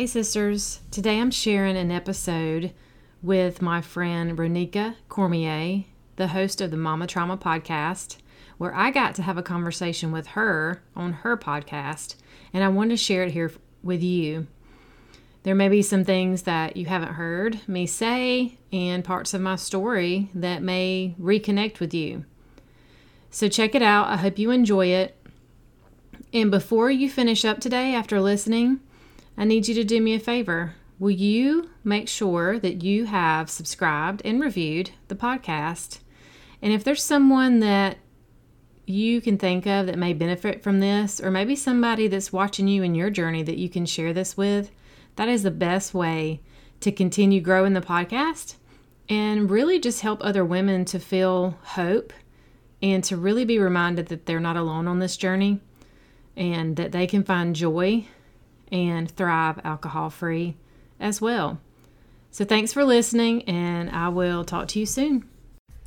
Hey, sisters. Today I'm sharing an episode with my friend Ronika Cormier, the host of the Mama Trauma podcast, where I got to have a conversation with her on her podcast, and I wanted to share it here with you. There may be some things that you haven't heard me say and parts of my story that may reconnect with you. So check it out. I hope you enjoy it. And before you finish up today after listening, I need you to do me a favor. Will you make sure that you have subscribed and reviewed the podcast? And if there's someone that you can think of that may benefit from this, or maybe somebody that's watching you in your journey that you can share this with, that is the best way to continue growing the podcast and really just help other women to feel hope and to really be reminded that they're not alone on this journey and that they can find joy and thrive alcohol free as well. So, thanks for listening, and I will talk to you soon.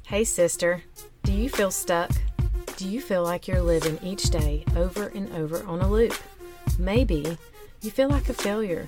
Hey, sister, do you feel stuck? Do you feel like you're living each day over and over on a loop? Maybe you feel like a failure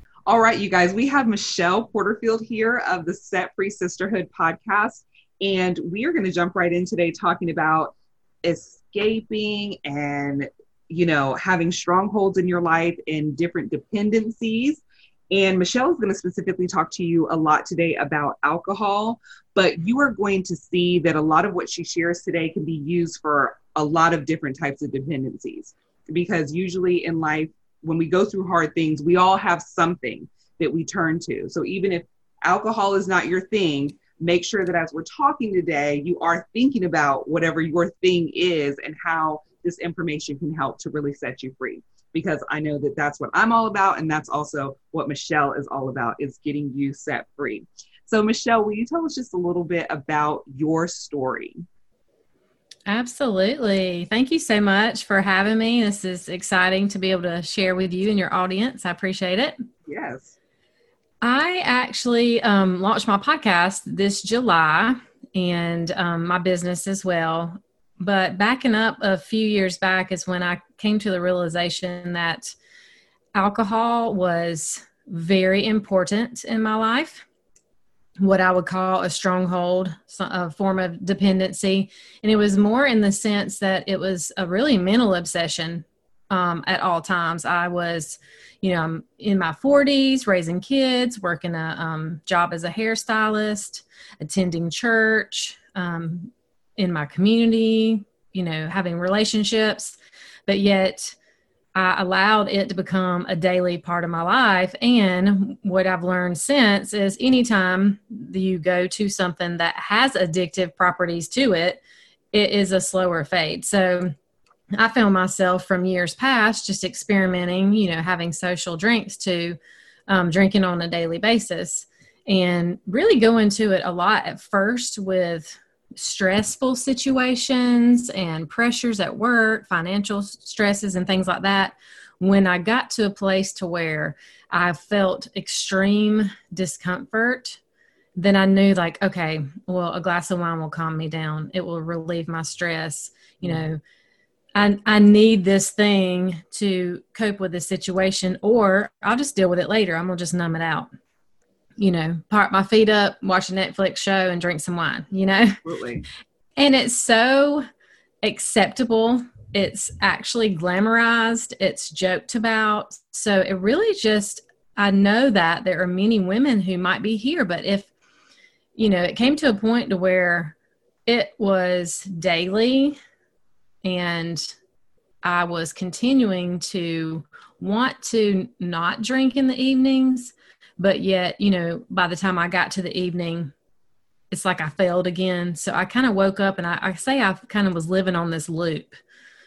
All right, you guys, we have Michelle Porterfield here of the Set Free Sisterhood podcast, and we are going to jump right in today talking about escaping and you know having strongholds in your life and different dependencies. And Michelle is going to specifically talk to you a lot today about alcohol, but you are going to see that a lot of what she shares today can be used for a lot of different types of dependencies because usually in life when we go through hard things, we all have something that we turn to. So even if alcohol is not your thing, make sure that as we're talking today, you are thinking about whatever your thing is and how this information can help to really set you free. Because I know that that's what I'm all about, and that's also what Michelle is all about: is getting you set free. So, Michelle, will you tell us just a little bit about your story? Absolutely. Thank you so much for having me. This is exciting to be able to share with you and your audience. I appreciate it. Yes. I actually um, launched my podcast this July and um, my business as well. But backing up a few years back is when I came to the realization that alcohol was very important in my life what I would call a stronghold, a form of dependency. And it was more in the sense that it was a really mental obsession um, at all times. I was, you know, I'm in my 40s, raising kids, working a um, job as a hairstylist, attending church, um, in my community, you know, having relationships. But yet, I allowed it to become a daily part of my life. And what I've learned since is anytime you go to something that has addictive properties to it, it is a slower fade. So I found myself from years past just experimenting, you know, having social drinks to um, drinking on a daily basis and really go into it a lot at first with stressful situations and pressures at work, financial stresses and things like that, when I got to a place to where I felt extreme discomfort, then I knew like, okay, well, a glass of wine will calm me down. It will relieve my stress. You mm-hmm. know, I, I need this thing to cope with the situation, or I'll just deal with it later. I'm gonna just numb it out you know, park my feet up, watch a Netflix show, and drink some wine, you know? Absolutely. And it's so acceptable. It's actually glamorized, it's joked about. So it really just I know that there are many women who might be here, but if you know, it came to a point to where it was daily and I was continuing to want to not drink in the evenings, but yet, you know, by the time I got to the evening, it's like I failed again. So I kind of woke up and I, I say I kind of was living on this loop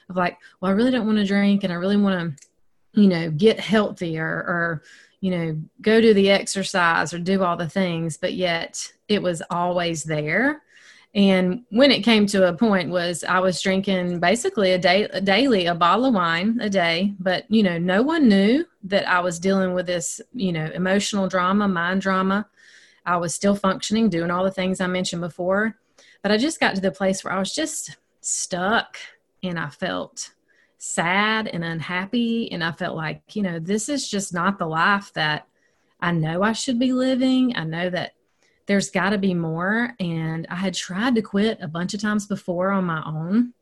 of like, well, I really don't want to drink and I really want to, you know, get healthier or, you know, go do the exercise or do all the things, but yet it was always there. And when it came to a point was I was drinking basically a day a daily a bottle of wine a day, but you know, no one knew that I was dealing with this, you know, emotional drama, mind drama. I was still functioning, doing all the things I mentioned before. But I just got to the place where I was just stuck and I felt sad and unhappy. And I felt like, you know, this is just not the life that I know I should be living. I know that there's got to be more. And I had tried to quit a bunch of times before on my own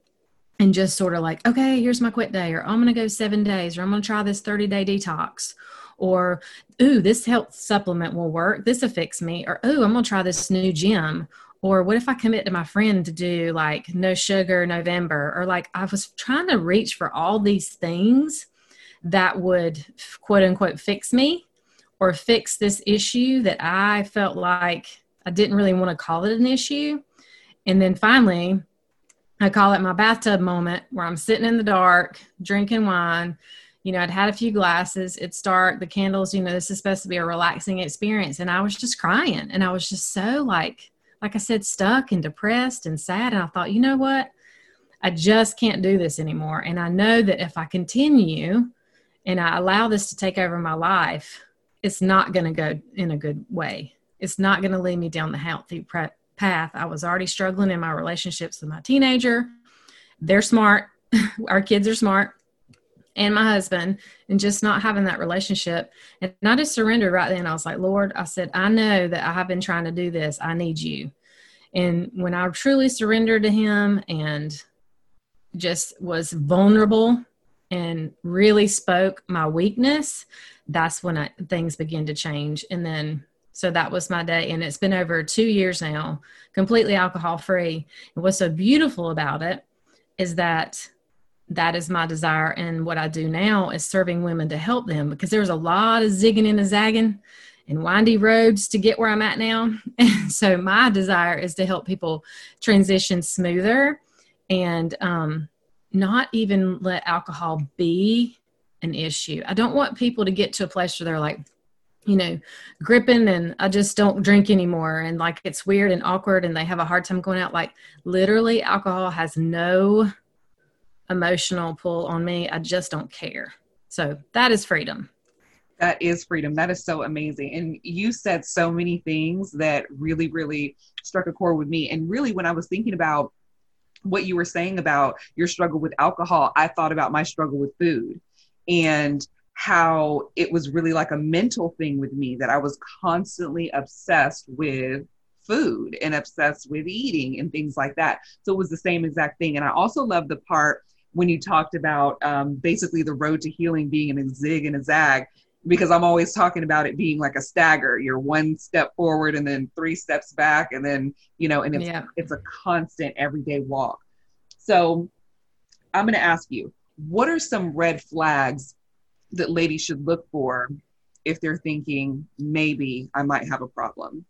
and just sort of like, okay, here's my quit day, or I'm going to go seven days, or I'm going to try this 30 day detox, or ooh, this health supplement will work. This fix me, or ooh, I'm going to try this new gym, or what if I commit to my friend to do like no sugar November? Or like I was trying to reach for all these things that would quote unquote fix me or fix this issue that I felt like I didn't really want to call it an issue. And then finally, I call it my bathtub moment where I'm sitting in the dark, drinking wine. You know, I'd had a few glasses, it's dark, the candles, you know, this is supposed to be a relaxing experience. And I was just crying. And I was just so like, like I said, stuck and depressed and sad. And I thought, you know what? I just can't do this anymore. And I know that if I continue and I allow this to take over my life, it's not going to go in a good way. It's not going to lead me down the healthy path. I was already struggling in my relationships with my teenager. They're smart. Our kids are smart and my husband and just not having that relationship. And I just surrendered right then. I was like, Lord, I said, I know that I have been trying to do this. I need you. And when I truly surrendered to him and just was vulnerable and really spoke my weakness, that's when I, things began to change. And then, so that was my day. And it's been over two years now, completely alcohol free. And what's so beautiful about it is that that is my desire and what i do now is serving women to help them because there's a lot of zigging and zagging and windy roads to get where i'm at now and so my desire is to help people transition smoother and um, not even let alcohol be an issue i don't want people to get to a place where they're like you know, gripping and I just don't drink anymore. And like it's weird and awkward and they have a hard time going out. Like literally, alcohol has no emotional pull on me. I just don't care. So that is freedom. That is freedom. That is so amazing. And you said so many things that really, really struck a chord with me. And really, when I was thinking about what you were saying about your struggle with alcohol, I thought about my struggle with food and how it was really like a mental thing with me that I was constantly obsessed with food and obsessed with eating and things like that. So it was the same exact thing. And I also love the part when you talked about um, basically the road to healing being in a zig and a zag because I'm always talking about it being like a stagger. You're one step forward and then three steps back, and then you know, and it's yeah. it's a constant everyday walk. So I'm going to ask you, what are some red flags that ladies should look for if they're thinking maybe I might have a problem?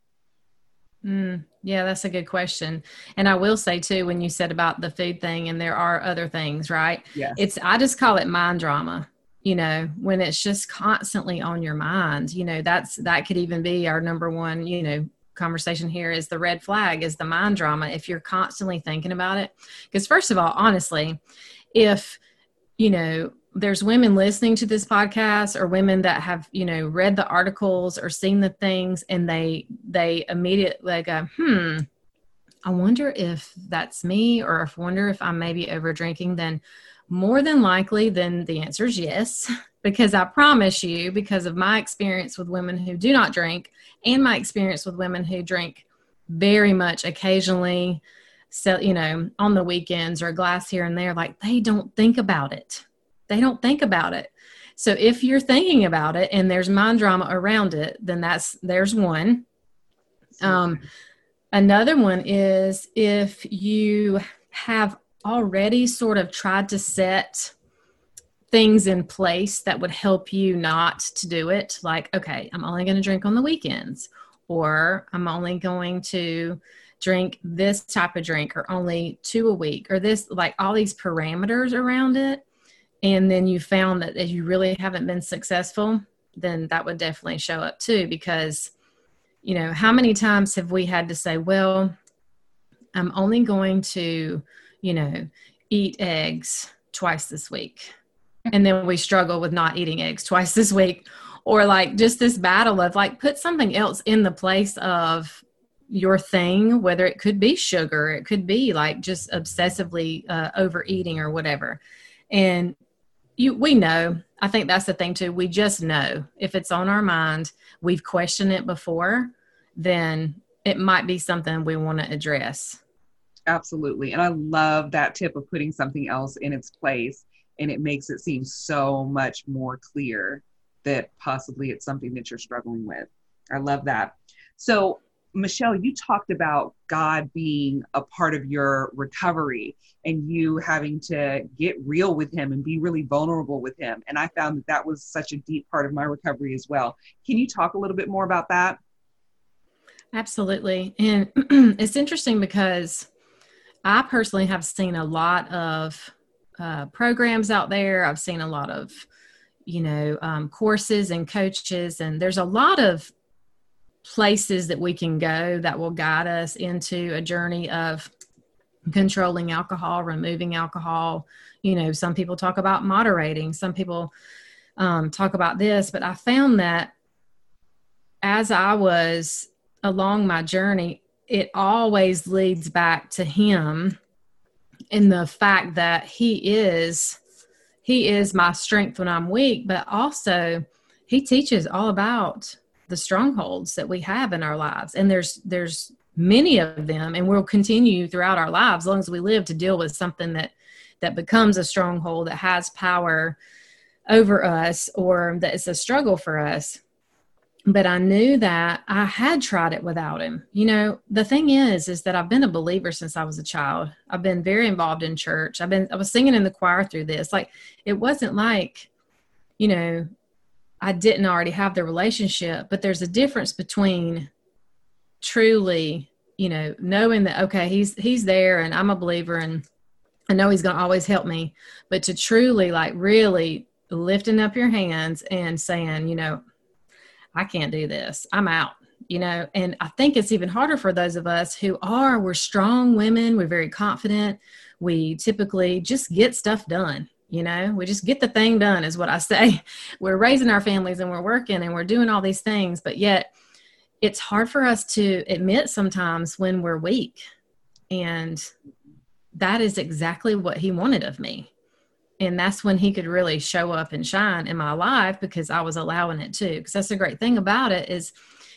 Mm, yeah, that's a good question. And I will say too, when you said about the food thing, and there are other things, right? Yeah. It's I just call it mind drama. You know, when it's just constantly on your mind. You know, that's that could even be our number one. You know, conversation here is the red flag is the mind drama. If you're constantly thinking about it, because first of all, honestly, if you know there's women listening to this podcast or women that have you know read the articles or seen the things and they they immediately go hmm i wonder if that's me or if wonder if i'm maybe over drinking then more than likely then the answer is yes because i promise you because of my experience with women who do not drink and my experience with women who drink very much occasionally so you know on the weekends or a glass here and there like they don't think about it they don't think about it. So if you're thinking about it and there's mind drama around it, then that's there's one. Um, another one is if you have already sort of tried to set things in place that would help you not to do it. Like okay i'm only going to drink on the weekends or i'm only going to drink this type of drink or only two a week or this like all these parameters around it. And then you found that if you really haven't been successful then that would definitely show up too because you know how many times have we had to say well i'm only going to you know eat eggs twice this week. And then we struggle with not eating eggs twice this week. Or like just this battle of like put something else in the place of your thing whether it could be sugar it could be like just obsessively uh, overeating or whatever. And you we know i think that's the thing too. We just know if it's on our mind we've questioned it before then it might be something we want to address absolutely and i love that tip of putting something else in its place and it makes it seem so much more clear that possibly it's something that you're struggling with. I love that. So, Michelle, you talked about God being a part of your recovery and you having to get real with Him and be really vulnerable with Him. And I found that that was such a deep part of my recovery as well. Can you talk a little bit more about that? Absolutely. And it's interesting because I personally have seen a lot of uh, programs out there. I've seen a lot of, you know, um, courses and coaches, and there's a lot of places that we can go that will guide us into a journey of controlling alcohol, removing alcohol. You know, some people talk about moderating, some people um, talk about this, but I found that as I was along my journey, it always leads back to Him in the fact that he is he is my strength when i'm weak but also he teaches all about the strongholds that we have in our lives. And there's there's many of them and we'll continue throughout our lives as long as we live to deal with something that that becomes a stronghold that has power over us or that is a struggle for us but I knew that I had tried it without him. You know, the thing is, is that I've been a believer since I was a child. I've been very involved in church. I've been, I was singing in the choir through this. Like, it wasn't like, you know, I didn't already have the relationship, but there's a difference between truly, you know, knowing that, okay, he's, he's there and I'm a believer and I know he's going to always help me, but to truly like really lifting up your hands and saying, you know, I can't do this. I'm out. You know, and I think it's even harder for those of us who are, we're strong women, we're very confident. We typically just get stuff done. You know, we just get the thing done, is what I say. We're raising our families and we're working and we're doing all these things, but yet it's hard for us to admit sometimes when we're weak. And that is exactly what he wanted of me and that's when he could really show up and shine in my life because I was allowing it to. Because that's the great thing about it is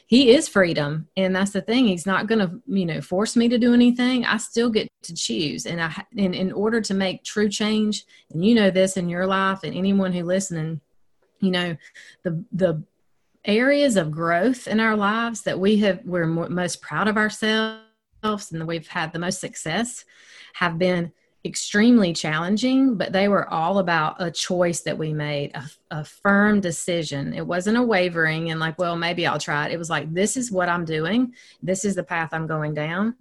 he is freedom, and that's the thing. He's not going to you know force me to do anything. I still get to choose, and I and in order to make true change, and you know this in your life, and anyone who listening, you know the the areas of growth in our lives that we have we're most proud of ourselves and that we've had the most success have been extremely challenging, but they were all about a choice that we made, a, a, firm decision. It wasn't a wavering and like, well, maybe I'll try it. It was like, this is what I'm doing. This is the path I'm going down.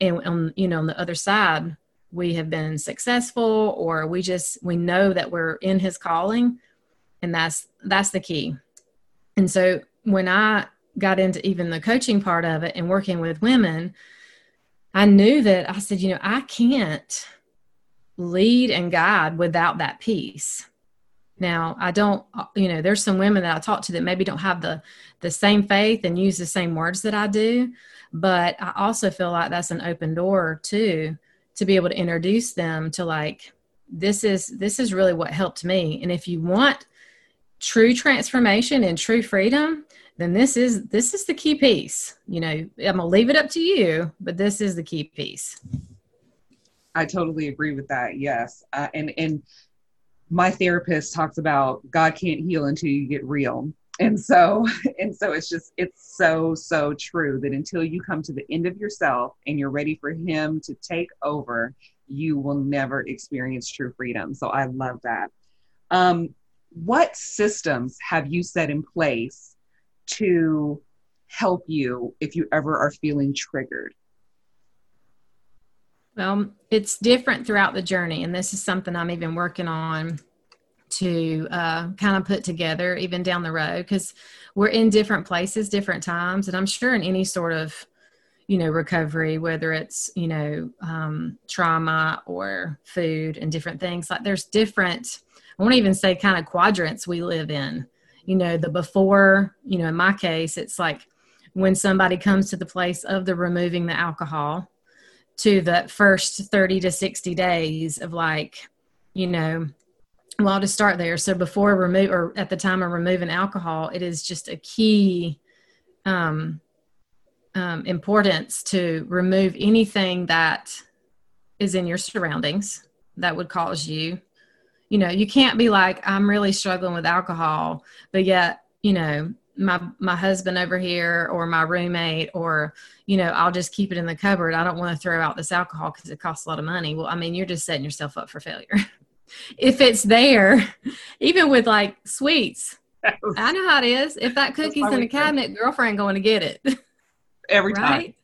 And on, you know, on the other side, we have been successful or we just, we know that we're in his calling. And that's, that's the key. And so when I got into even the coaching part of it and working with women, I knew that I said, you know, I can't lead and guide without that peace. Now i don't you know there's some women that i talk to that maybe don't have the the same faith and use the same words that i do but i also feel like that's an open door too to be able to introduce them to like this is this is really what helped me. And if you want true transformation and true freedom then this is this is the key piece. You know i'm gonna leave it up to you but this is the key piece I totally agree with that. Yes, uh, and and my therapist talks about God can't heal until you get real. And so, and so it's just, it's so, so true that until you come to the end of yourself and you're ready for Him to take over, you will never experience true freedom. So I love that. Um, what systems have you set in place to help you if you ever are feeling triggered? Well, it's different throughout the journey, and this is something I'm even working on to uh, kind of put together even down the road because we're in different places, different times, and I'm sure in any sort of you know recovery, whether it's you know um, trauma or food and different things, like there's different. I won't even say kind of quadrants we live in. You know, the before, you know, in my case, it's like when somebody comes to the place of the removing the alcohol to the first 30 to 60 days of like you know well to start there. So before remove or at the time of removing alcohol it is just a key um, um, importance to remove anything that is in your surroundings that would cause you you know you can't be like i'm really struggling with alcohol but yet you know my my husband over here or my roommate or you know i'll just keep it in the cupboard. I don't want to throw out this alcohol because it costs a lot of money. Well i mean you're just setting yourself up for failure. If it's there even with like sweets i know how it is. If that cookie's in the cabinet girlfriend going to get it. Every time. Right?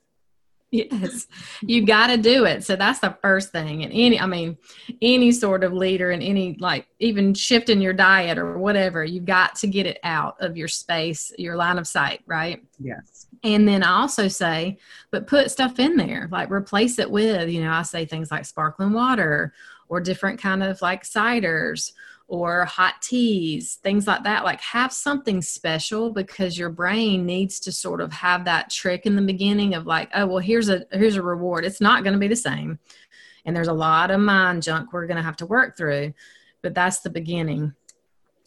Yes. You got to do it. So that's the first thing. And any i mean any sort of leader and any like even shifting your diet or whatever you've got to get it out of your space your line of sight right? Yes. And then i also say but put stuff in there like replace it with you know i say things like sparkling water or different kind of like ciders or hot teas, things like that. Like have something special because your brain needs to sort of have that trick in the beginning of like, oh well, here's a here's a reward. It's not going to be the same, and there's a lot of mind junk we're going to have to work through, but that's the beginning.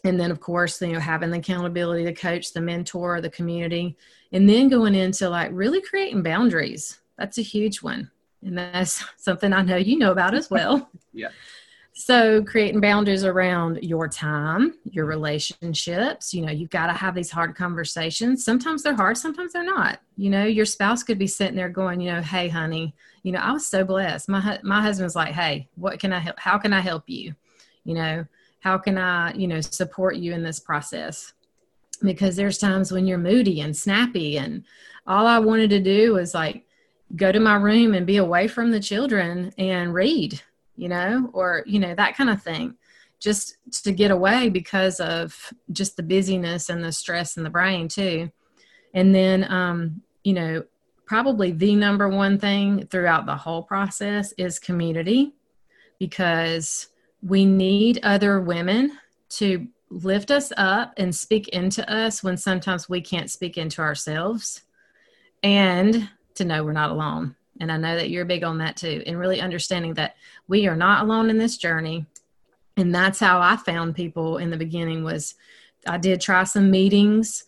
And then of course, you know, having the accountability, the coach, the mentor, the community, and then going into like really creating boundaries. That's a huge one. And that's something I know you know about as well. yeah. So, creating boundaries around your time, your relationships, you know, you've got to have these hard conversations. Sometimes they're hard, sometimes they're not. You know, your spouse could be sitting there going, you know, hey, honey, you know, I was so blessed. My, my husband's like, hey, what can I help? How can I help you? You know, how can I, you know, support you in this process? Because there's times when you're moody and snappy, and all I wanted to do was like go to my room and be away from the children and read you know, or, you know, that kind of thing, just to get away because of just the busyness and the stress in the brain, too. And then, um, you know, probably the number one thing throughout the whole process is community because we need other women to lift us up and speak into us when sometimes we can't speak into ourselves and to know we're not alone and I know that you're big on that too, and really understanding that we are not alone in this journey. And that's how I found people in the beginning was I did try some meetings.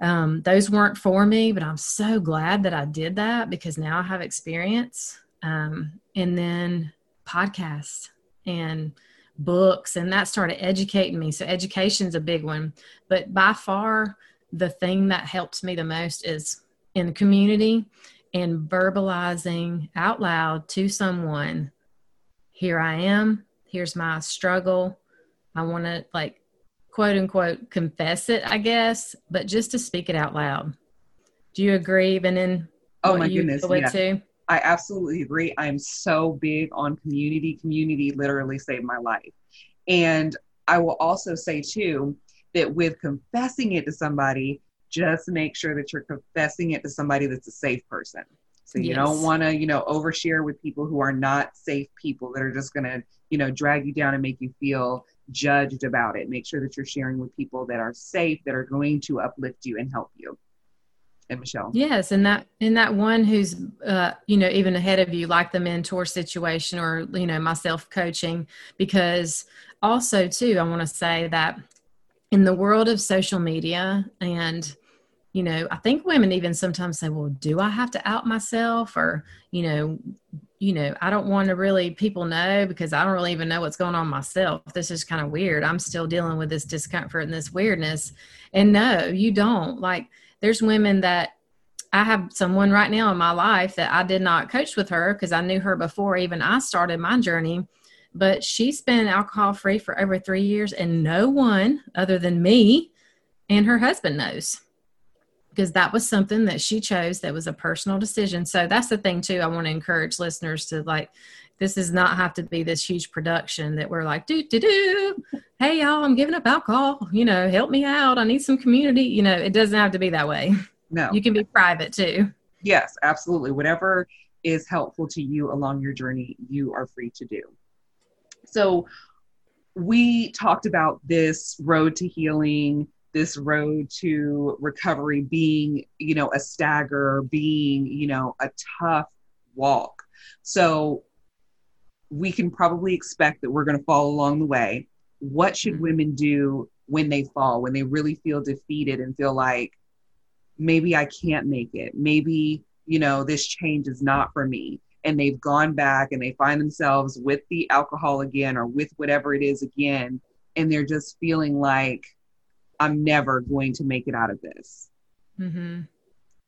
Um, those weren't for me, but I'm so glad that I did that because now I have experience. Um, and then podcasts and books, and that started educating me. So education's a big one. But by far, the thing that helps me the most is in the community and verbalizing out loud to someone, here I am, here's my struggle. I want to like quote unquote confess it, I guess, but just to speak it out loud. Do you agree, even in oh my goodness, yeah. Too? I absolutely agree. I'm so big on community. Community literally saved my life. And I will also say too that with confessing it to somebody, just make sure that you're confessing it to somebody that's a safe person. So you yes. don't want to, you know, overshare with people who are not safe people that are just going to, you know, drag you down and make you feel judged about it. Make sure that you're sharing with people that are safe, that are going to uplift you and help you. And Michelle. Yes, and that and that one who's uh, you know even ahead of you, like the mentor situation, or you know myself coaching, because also too, I want to say that in the world of social media and you know, I think women even sometimes say, well, do I have to out myself? Or, you know, you know, I don't want to really people know because I don't really even know what's going on myself. This is kind of weird. I'm still dealing with this discomfort and this weirdness. And no, you don't. Like there's women that I have someone right now in my life that I did not coach with her because I knew her before even I started my journey. But she's been alcohol free for over three years, and no one other than me and her husband knows because that was something that she chose that was a personal decision. So that's the thing too. I want to encourage listeners to like this does not have to be this huge production that we're like, do do do. Hey y'all, I'm giving up alcohol. You know, help me out. I need some community. You know, it doesn't have to be that way. No. You can be private too. Yes, absolutely. Whatever is helpful to you along your journey, you are free to do. So we talked about this road to healing this road to recovery being, you know, a stagger, being, you know, a tough walk. So we can probably expect that we're going to fall along the way. What should mm-hmm. women do when they fall, when they really feel defeated and feel like maybe I can't make it? Maybe, you know, this change is not for me. And they've gone back and they find themselves with the alcohol again or with whatever it is again. And they're just feeling like, I'm never going to make it out of this. Mm-hmm.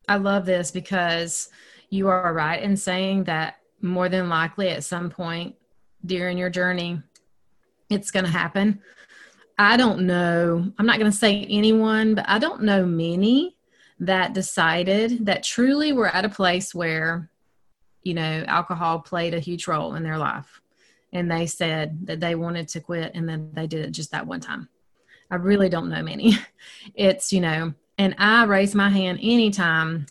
I love this because you are right in saying that more than likely at some point during your journey, it's going to happen. I don't know, I'm not going to say anyone, but I don't know many that decided that truly were at a place where, you know, alcohol played a huge role in their life. And they said that they wanted to quit and then they did it just that one time. I really don't know many. It's, you know, and I raise my hand anytime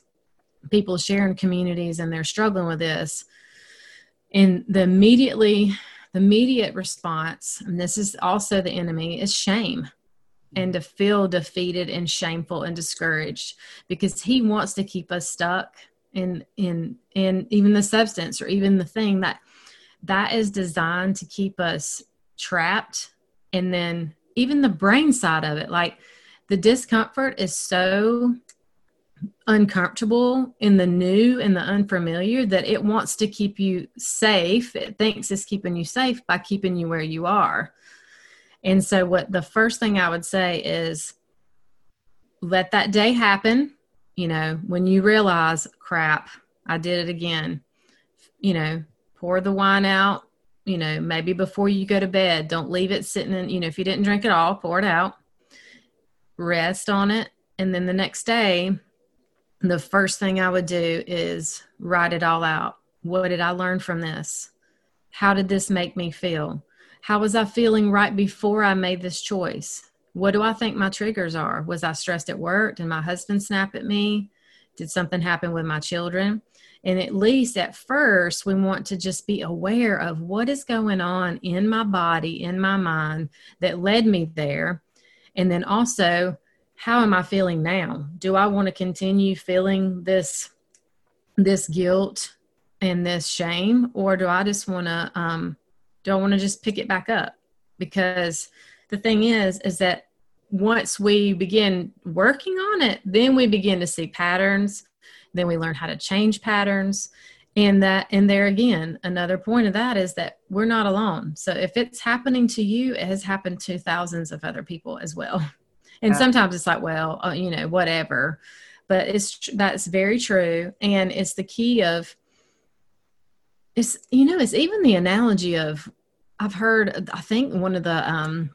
people share in communities and they're struggling with this. And the immediately, the immediate response, and this is also the enemy, is shame and to feel defeated and shameful and discouraged because he wants to keep us stuck in in in even the substance or even the thing that that is designed to keep us trapped and then even the brain side of it like the discomfort is so uncomfortable in the new and the unfamiliar that it wants to keep you safe. It thinks it's keeping you safe by keeping you where you are. And so what the first thing i would say is let that day happen. You know when you realize crap i did it again. You know pour the wine out you know, maybe before you go to bed, don't leave it sitting in, you know, if you didn't drink it all, pour it out, rest on it. And then the next day, the first thing I would do is write it all out. What did I learn from this? How did this make me feel? How was I feeling right before I made this choice? What do I think my triggers are? Was I stressed at work? Did my husband snap at me? Did something happen with my children? And at least at first, we want to just be aware of what is going on in my body, in my mind that led me there. And then also, how am I feeling now? Do I want to continue feeling this this guilt and this shame, or do I just want to um, do I want to just pick it back up? Because the thing is, is that once we begin working on it, then we begin to see patterns then we learn how to change patterns. And that and there again another point of that is that we're not alone. So if it's happening to you it has happened to thousands of other people as well. And yeah. sometimes it's like well uh, you know whatever. But it's that's very true. And it's the key of it's you know it's even the analogy of i've heard i think one of the um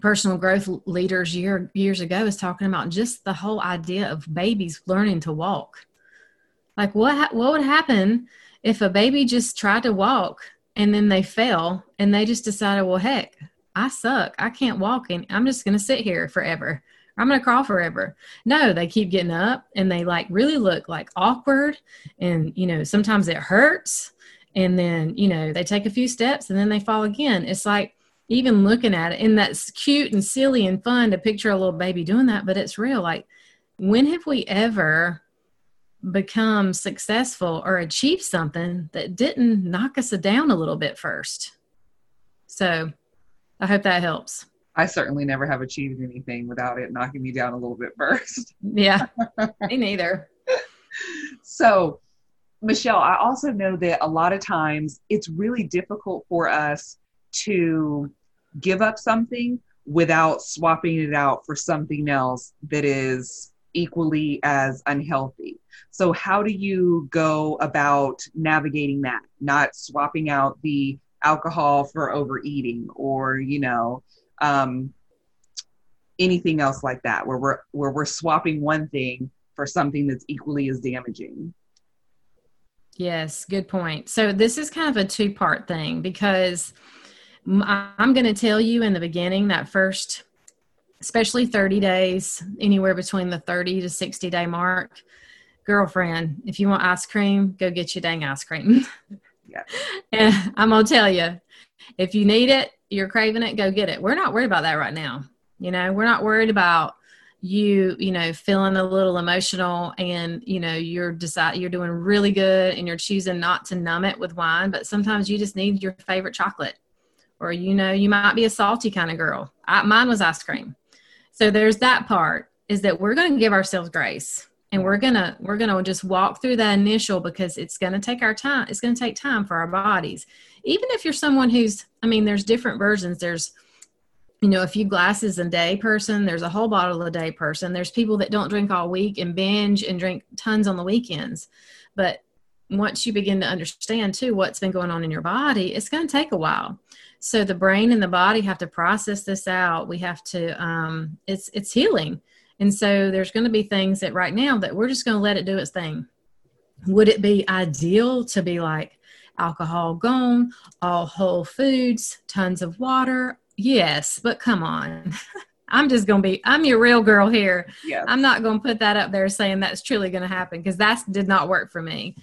personal growth leaders year years ago is talking about just the whole idea of babies learning to walk like what what would happen if a baby just tried to walk and then they fell and they just decided, well, heck, I suck. I can't walk and I'm just going to sit here forever. I'm going to crawl forever. No, they keep getting up and they like really look like awkward and you know, sometimes it hurts and then, you know, they take a few steps and then they fall again. It's like even looking at it and that's cute and silly and fun to picture a little baby doing that, but it's real like when have we ever become successful or achieve something that didn't knock us down a little bit first. So I hope that helps. I certainly never have achieved anything without it knocking me down a little bit first. Yeah, me neither. So, Michelle, I also know that a lot of times it's really difficult for us to give up something without swapping it out for something else that is equally as unhealthy. So, how do you go about navigating that? Not swapping out the alcohol for overeating or, you know, um, anything else like that, where we're where we're swapping one thing for something that's equally as damaging. Yes, good point. So this is kind of a two part thing because I'm going to tell you in the beginning that first, especially 30 days, anywhere between the 30 to 60 day mark, girlfriend, if you want ice cream, go get your dang ice cream. Yeah. and I'm going to tell you, if you need it, you're craving it, go get it. We're not worried about that right now. You know, we're not worried about you you know feeling a little emotional and you know you're decide you're doing really good and you're choosing not to numb it with wine but sometimes you just need your favorite chocolate or you know you might be a salty kind of girl I, mine was ice cream so there's that part is that we're going to give ourselves grace and we're going to we're going to just walk through that initial because it's going to take our time it's going to take time for our bodies even if you're someone who's i mean there's different versions there's you know, a few glasses a day person. There's a whole bottle a day person. There's people that don't drink all week and binge and drink tons on the weekends. But once you begin to understand too what's been going on in your body, it's going to take a while. So the brain and the body have to process this out. We have to. Um, it's it's healing, and so there's going to be things that right now that we're just going to let it do its thing. Would it be ideal to be like alcohol gone, all whole foods, tons of water, Yes, but come on. I'm just going to be, I'm your real girl here. Yes. I'm not going to put that up there saying that's truly going to happen because that did not work for me.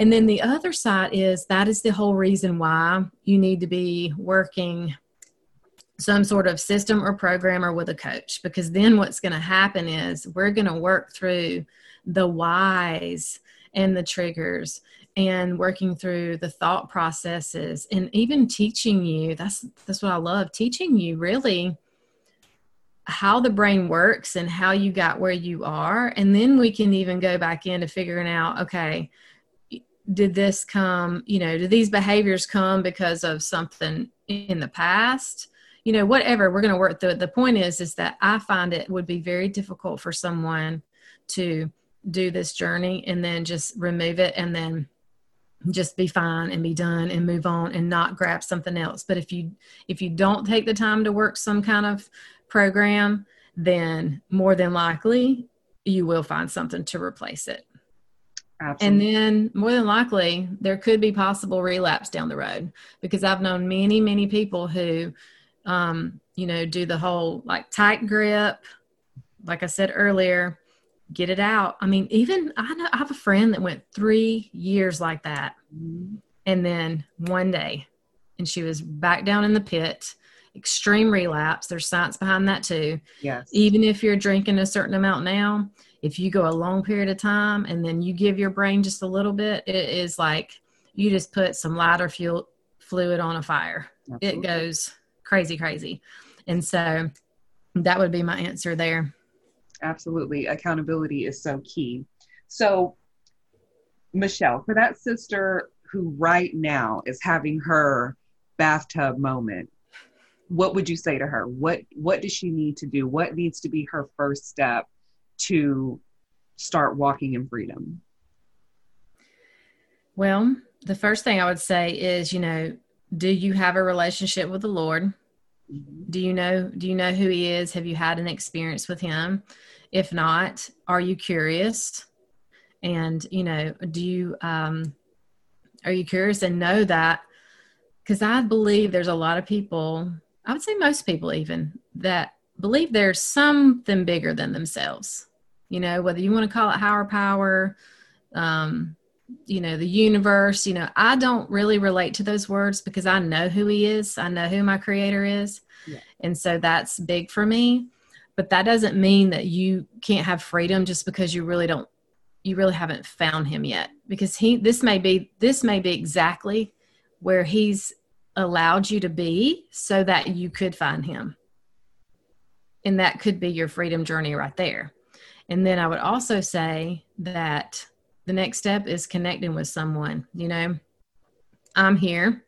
And then the other side is that is the whole reason why you need to be working some sort of system or program or with a coach because then what's going to happen is we're going to work through the whys and the triggers and working through the thought processes and even teaching you that's that's what I love teaching you really how the brain works and how you got where you are. And then we can even go back into figuring out okay did this come you know do these behaviors come because of something in the past? You know whatever we're going to work through the point is is that i find it would be very difficult for someone to do this journey and then just remove it and then just be fine and be done and move on and not grab something else. But if you if you don't take the time to work some kind of program then more than likely you will find something to replace it Absolutely. and then more than likely there could be possible relapse down the road because i've known many many people who um, you know do the whole like tight grip like i said earlier get it out. I mean, even I know I have a friend that went three years like that. Mm-hmm. And then one day, and she was back down in the pit, extreme relapse. There's science behind that too. Yes. Even if you're drinking a certain amount now, if you go a long period of time and then you give your brain just a little bit, it is like you just put some lighter fuel fluid on a fire. Absolutely. It goes crazy, crazy. And so that would be my answer there absolutely. Accountability is so key. So, Michelle, for that sister who right now is having her bathtub moment, what would you say to her? What what does she need to do? What needs to be her first step to start walking in freedom? Well, the first thing I would say is, you know, do you have a relationship with the Lord? Do you know do you know who he is? Have you had an experience with him? If not, are you curious? And you know, do you um are you curious and know that because I believe there's a lot of people, I would say most people even, that believe there's something bigger than themselves. You know, whether you want to call it higher power, um, you know the universe you know i don't really relate to those words because i know who he is i know who my creator is yeah. and so that's big for me but that doesn't mean that you can't have freedom just because you really don't you really haven't found him yet because he this may be this may be exactly where he's allowed you to be so that you could find him and that could be your freedom journey right there. And then I would also say that the next step is connecting with someone. You know, I'm here.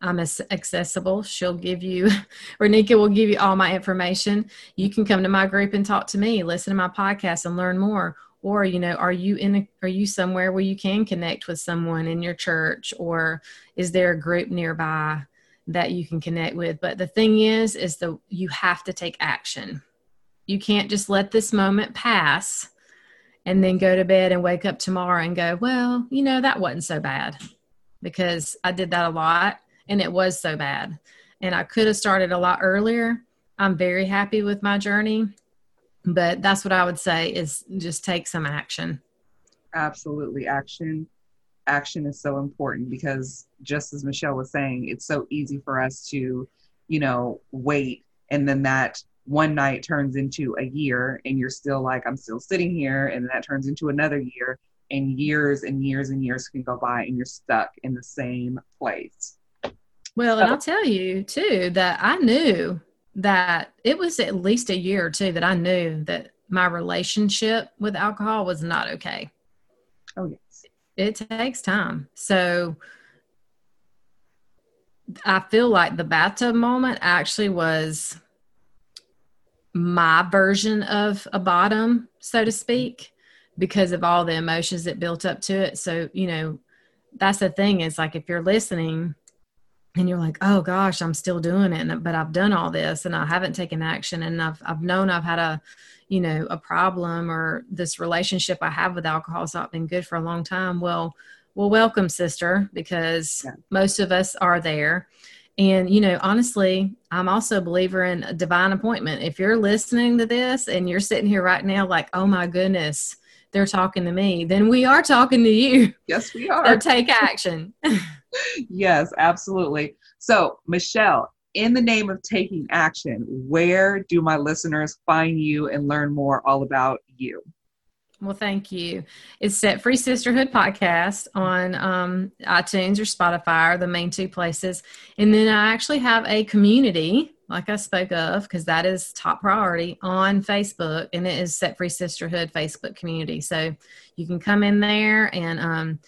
I'm accessible. She'll give you, Renika will give you all my information. You can come to my group and talk to me, listen to my podcast and learn more. Or, you know, are you in a, are you somewhere where you can connect with someone in your church or is there a group nearby that you can connect with? But the thing is, is the, you have to take action. You can't just let this moment pass and then go to bed and wake up tomorrow and go, well, you know, that wasn't so bad because I did that a lot and it was so bad. And I could have started a lot earlier. I'm very happy with my journey, but that's what I would say is just take some action. Absolutely. Action. Action is so important because just as Michelle was saying, it's so easy for us to, you know, wait and then that one night turns into a year and you're still like i'm still sitting here and that turns into another year and years and years and years can go by and you're stuck in the same place. Well and i'll tell you too that i knew that it was at least a year or two that i knew that my relationship with alcohol was not okay. Oh yes. It takes time. So i feel like the bathtub moment actually was my version of a bottom, so to speak, because of all the emotions that built up to it. So, you know, that's the thing is like if you're listening and you're like, oh gosh, I'm still doing it, but I've done all this and I haven't taken action and I've, I've known I've had a, you know, a problem or this relationship I have with alcohol has not been good for a long time. Well, well, welcome, sister, because yeah. most of us are there. And, you know, honestly, I'm also a believer in a divine appointment. If you're listening to this and you're sitting here right now, like, oh my goodness, they're talking to me, then we are talking to you. Yes, we are. So take action. yes, absolutely. So, Michelle, in the name of taking action, where do my listeners find you and learn more all about you? Well, thank you. It's Set Free Sisterhood podcast on um, iTunes or Spotify, are the main two places. And then I actually have a community, like I spoke of, because that is top priority on Facebook, and it is Set Free Sisterhood Facebook community. So you can come in there and um,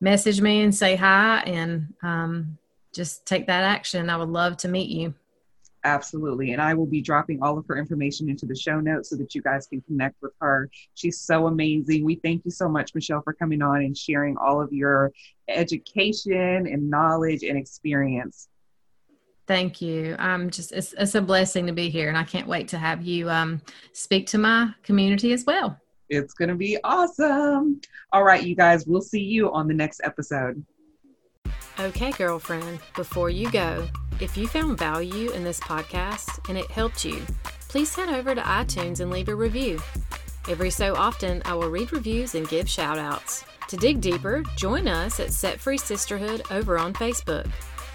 message me and say hi and um, just take that action. I would love to meet you. Absolutely. And I will be dropping all of her information into the show notes so that you guys can connect with her. She's so amazing. We thank you so much, Michelle, for coming on and sharing all of your education and knowledge and experience. Thank you. I'm just, it's, it's a blessing to be here, and I can't wait to have you um, speak to my community as well. It's going to be awesome. All right, you guys, we'll see you on the next episode. Okay, girlfriend, before you go, if you found value in this podcast and it helped you, please head over to iTunes and leave a review. Every so often, I will read reviews and give shout outs. To dig deeper, join us at Set Free Sisterhood over on Facebook.